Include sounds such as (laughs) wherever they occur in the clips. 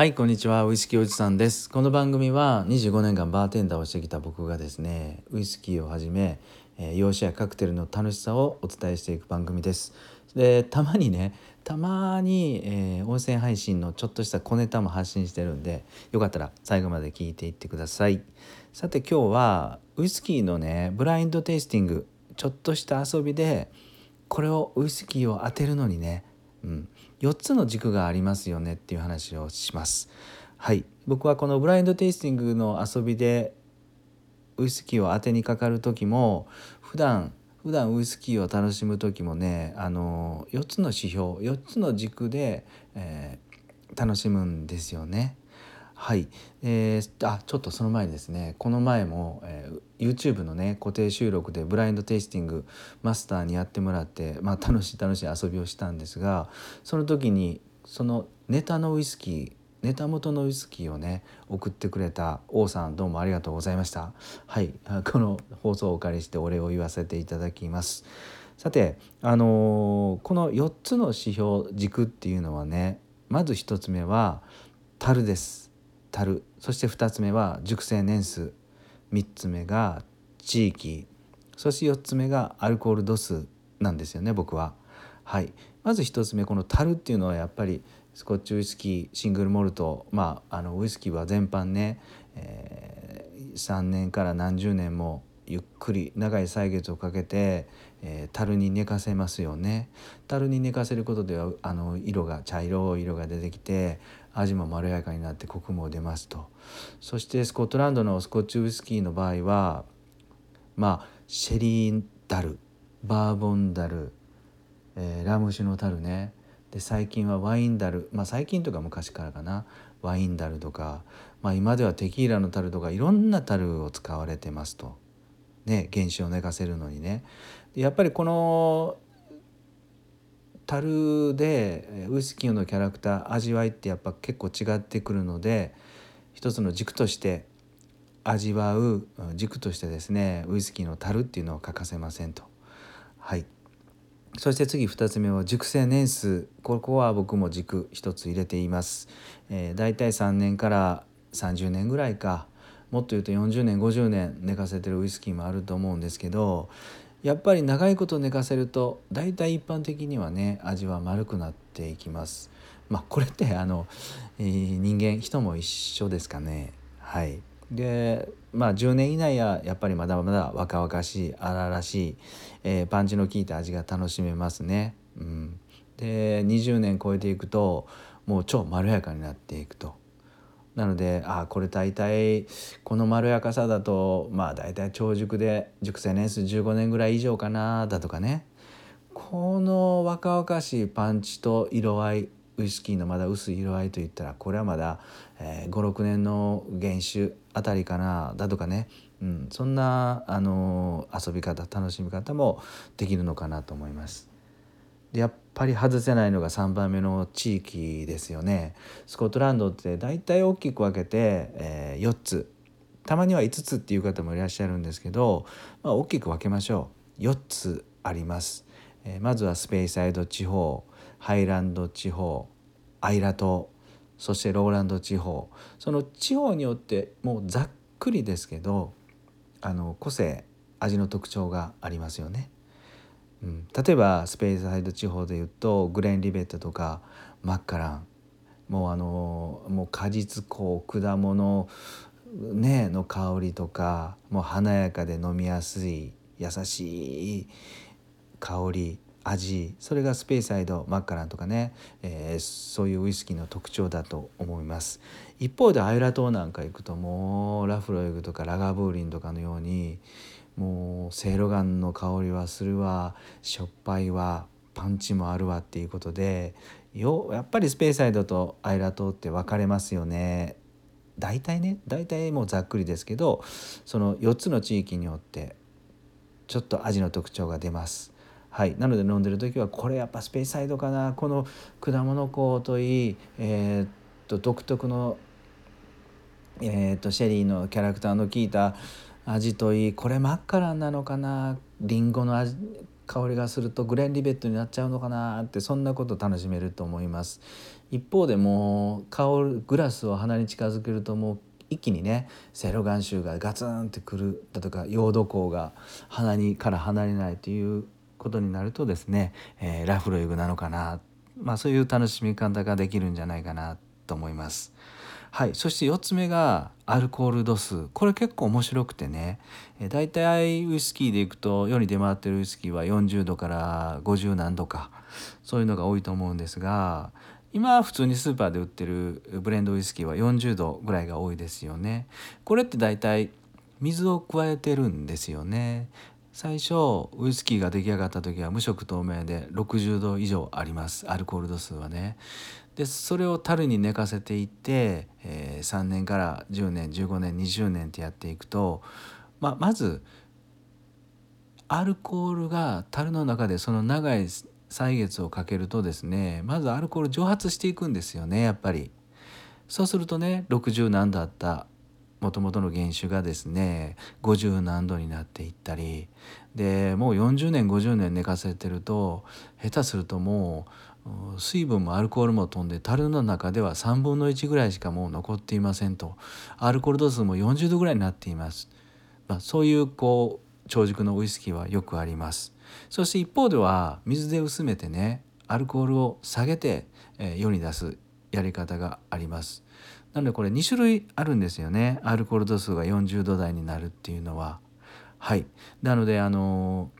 はいこんにちは。ウイスキーおじさんです。この番組は25年間バーテンダーをしてきた僕がですねウイスキーをはじめ、えー、洋酒やカクテルの楽しさをお伝えしていく番組です。でたまにねたまに、えー、音声配信のちょっとした小ネタも発信してるんでよかったら最後まで聞いていってください。さて今日はウイスキーのねブラインドテイスティングちょっとした遊びでこれをウイスキーを当てるのにね、うん、4つの軸がありますよねっていう話をします。はい僕はこのブラインドテイスティングの遊びでウイスキーを当てにかかる時も普段普段ウイスキーを楽しむ時もねあの4つの指標4つの軸で、えー、楽しむんですよね。はい、えー、あちょっとその前にですねこの前も、えー、YouTube のね固定収録でブラインドテイスティングマスターにやってもらって、まあ、楽しい楽しい遊びをしたんですがその時にそのネタのウイスキーネタ元のウイスキーをね送ってくれた王さんどうもありがとうございました。はい。(laughs) この放送をお借りしてお礼を言わせていただきます。さてあのー、この4つの指標軸っていうのはねまず1つ目は樽です。樽そして2つ目は熟成年数。3つ目が地域。そして4つ目がアルコール度数。なんですよね僕は。はい、まず1つ目この樽っていうのはやっぱりスコッチウイスキーシングルモルト。まああのウイスキーは全般ね、えー、3年から何十年もゆっくり長い歳月をかけて、えー、樽に寝かせますよね。樽に寝かせることではあの色が茶色い色が出てきて味もまろやかになってコクも出ますとそしてスコットランドのスコッチウイスキーの場合はまあシェリーダルバーボンダル、えー、ラム酒の樽ねで最近はワインダルまあ最近とか昔からかなワインダルとか、まあ、今ではテキーラの樽とかいろんな樽を使われてますと。ね原酒を寝かせるのにね。やっぱりこの樽でウイスキーのキャラクター味わいってやっぱ結構違ってくるので一つの軸として味わう軸としてですねウイスキーの樽っていうのは欠かせませんと。はいそして次2つ目は熟成年数ここは僕も軸一つ入れています。えー、大体3年から30年ぐらいかもっと言うと40年50年寝かせてるウイスキーもあると思うんですけどやっぱり長いこと寝かせると大体一般的にはね味は丸くなっていきます。まあこれってあの、えー、人間人も一緒ですかね。はい、でまあ10年以内はやっぱりまだまだ若々しい荒々しい、えー、パンチの効いた味が楽しめますね。うん、で20年超えていくともう超まろやかになっていくと。なのであこれ大体このまろやかさだとまあ大体長熟で熟成年数15年ぐらい以上かなだとかねこの若々しいパンチと色合いウイスキーのまだ薄い色合いといったらこれはまだ、えー、56年の原酒あたりかなだとかね、うん、そんな、あのー、遊び方楽しみ方もできるのかなと思います。やっぱり外せないのが3番目の地域ですよね。スコットランドって大体大きく分けて、えー、4つたまには5つっていう方もいらっしゃるんですけど、まあ、大きく分けましょう4つあります、えー、まずはスペイサイド地方ハイランド地方アイラ島そしてローランド地方その地方によってもうざっくりですけどあの個性味の特徴がありますよね。うん、例えばスペースサイド地方でいうとグレン・リベットとかマッカラン。もうあのもう果実香果物ねの香りとかもう華やかで飲みやすい優しい香り味。それがスペーサイドマッカランとかね、えー、そういうウイスキーの特徴だと思います。一方でアイラ島なんか行くともうラフロイグとかラガーブーリンとかのようにもうせいろがんの香りはするわ。しょっぱいわ。パンチもあるわっていうことでよやっぱりスペーサイドとアイラ島って分かれますよね。大体ね大体もうざっくりですけどその4つの地域によってちょっと味の特徴が出ます。はい、なので飲んでる時はこれやっぱスペーサイドかな。この果物香といい、えー、っと独特の、えー、っとシェリーのキャラクターの効いた味といいこれマッカランなのかな？リンゴの味香りがするとグレンリベットになっちゃうのかなってそんなこと楽しめると思います。一方でもう香るグラスを鼻に近づけるともう一気にねセロガン臭がガツンってくるだとか溶土香が鼻にから離れないということになるとですね、えー、ラフロイグなのかな、まあ、そういう楽しみ方ができるんじゃないかなと思います。はい、そして4つ目がアルコール度数これ結構面白くてねえ大体ウイスキーでいくと世に出回ってるウイスキーは40度から50何度かそういうのが多いと思うんですが今普通にスーパーで売ってるブレンドウイスキーは40度ぐらいが多いですよね。これって大体水を加えてるんですよね。最初ウイスキーが出来上がった時は無色透明で60度以上ありますアルコール度数はね。でそれを樽に寝かせていって、えー、3年から10年15年20年ってやっていくと、まあ、まずアルコールが樽の中でその長い歳月をかけるとですねまずアルコール蒸発していくんですよねやっぱり。そうするとね60何度あったもともとの原酒がですね50何度になっていったりでもう40年50年寝かせてると下手するともう水分もアルコールも飛んで樽の中では3分の1ぐらいしかもう残っていませんとアルコール度数も40度ぐらいになっています。まあ、そういうこう長熟のウイスキーはよくあります。そして一方では水で薄めてねアルコールを下げて、え世に出すやり方があります。なのでこれ2種類あるんですよねアルコール度数が40度台になるっていうのは。はいなのであの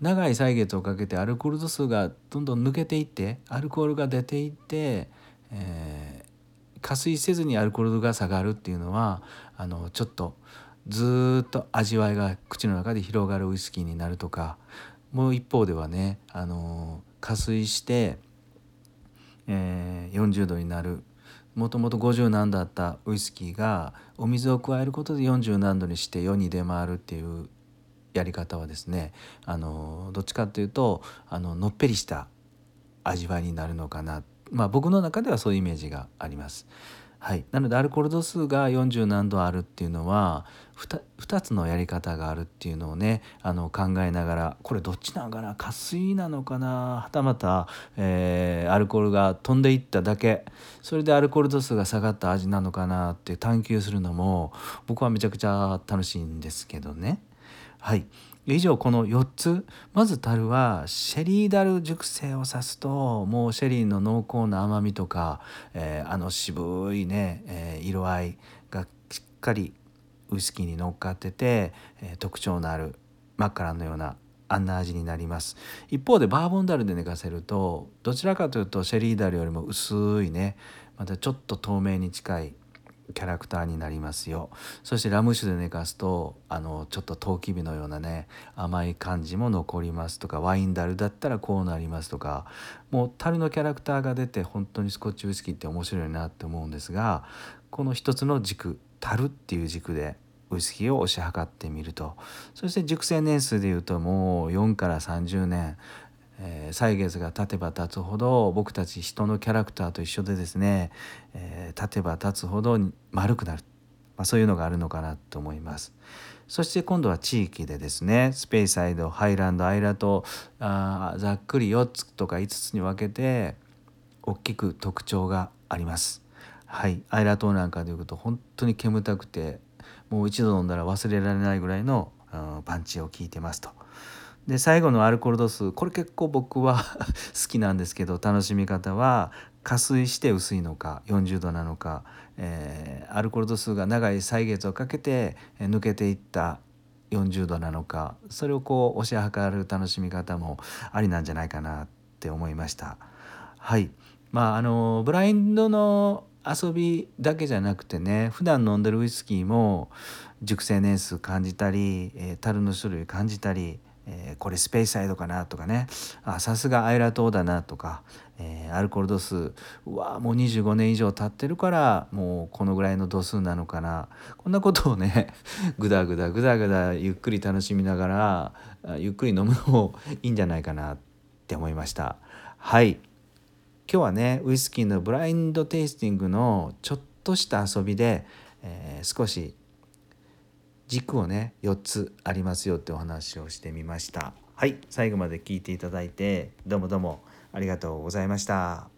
長い歳月をかけてアルコール度数がどんどん抜けていってアルコールが出ていって、えー、加水せずにアルコール度が下がるっていうのはあのちょっとずっと味わいが口の中で広がるウイスキーになるとかもう一方ではねあの加水して、えー、40度になるもともと50何度あったウイスキーがお水を加えることで40何度にして世に出回るっていうやり方はですねあのどっちかというとあののっぺりした味わいになるのかなまあ僕の中ではそういうイメージがあります。はい、なのでアルコール度数が40何度あるっていうのは 2, 2つのやり方があるっていうのをねあの考えながらこれどっちなのかな加水なのかなはたまた、えー、アルコールが飛んでいっただけ。それでアルコール度数が下がった味なのかなって探求するのも僕はめちゃくちゃ楽しいんですけどね。はい。以上この4つ。まず樽はシェリーダル熟成を指すともうシェリーの濃厚な甘みとか、えー、あの渋いね、えー、色合いがしっかりウイスキーに乗っかってて、えー、特徴のあるマッカランのようなあんな味になります。一方でバーボンダルで寝かせるとどちらかというとシェリーダルよりも薄いね。またちょっと透明に近いキャラクターになりますよ。そしてラム酒で寝かすとあのちょっとトウキビのようなね甘い感じも残りますとかワインダルだったらこうなりますとかもう樽のキャラクターが出て本当にスコッチウイスキーって面白いなって思うんですがこの一つの軸樽っていう軸でウイスキーを推し量ってみると。そして熟成年数でいうともう4から30年。えー、歳月が経てば経つほど僕たち人のキャラクターと一緒でですね、えー、経てば経つほど丸くなる、まあ、そういうのがあるのかなと思います。そして今度は地域でですねスペイサイドハイランドアイラとあざっくり4つとか5つに分けて大きく特徴があります。はい、アイラ島なんかでいうと本当に煙たくてもう一度飲んだら忘れられないぐらいの、うん、パンチを効いてますと。で最後のアルコール度数これ結構僕は (laughs) 好きなんですけど楽しみ方は加水して薄いのか40度なのか、えー、アルコール度数が長い歳月をかけて抜けていった40度なのかそれをこう推し量る楽しみ方もありなんじゃないかなって思いました。はいまああのブラインドの遊びだけじゃなくてね普段飲んでるウイスキーも熟成年数感じたり、えー、樽の種類感じたりこれスペースサイドかなとかね。あさすがアイラ島だなとか、えー、アルコール度数うわもう25年以上経ってるからもうこのぐらいの度数なのかな。こんなことをね (laughs) ぐだぐだぐだぐだゆっくり楽しみながらゆっくり飲むのもいいんじゃないかなって思いました。はい。今日はねウイスキーのブラインドテイスティングのちょっとした遊びで、えー、少し軸をね4つありますよってお話をしてみました。はい最後まで聞いていただいてどうもどうもありがとうございました。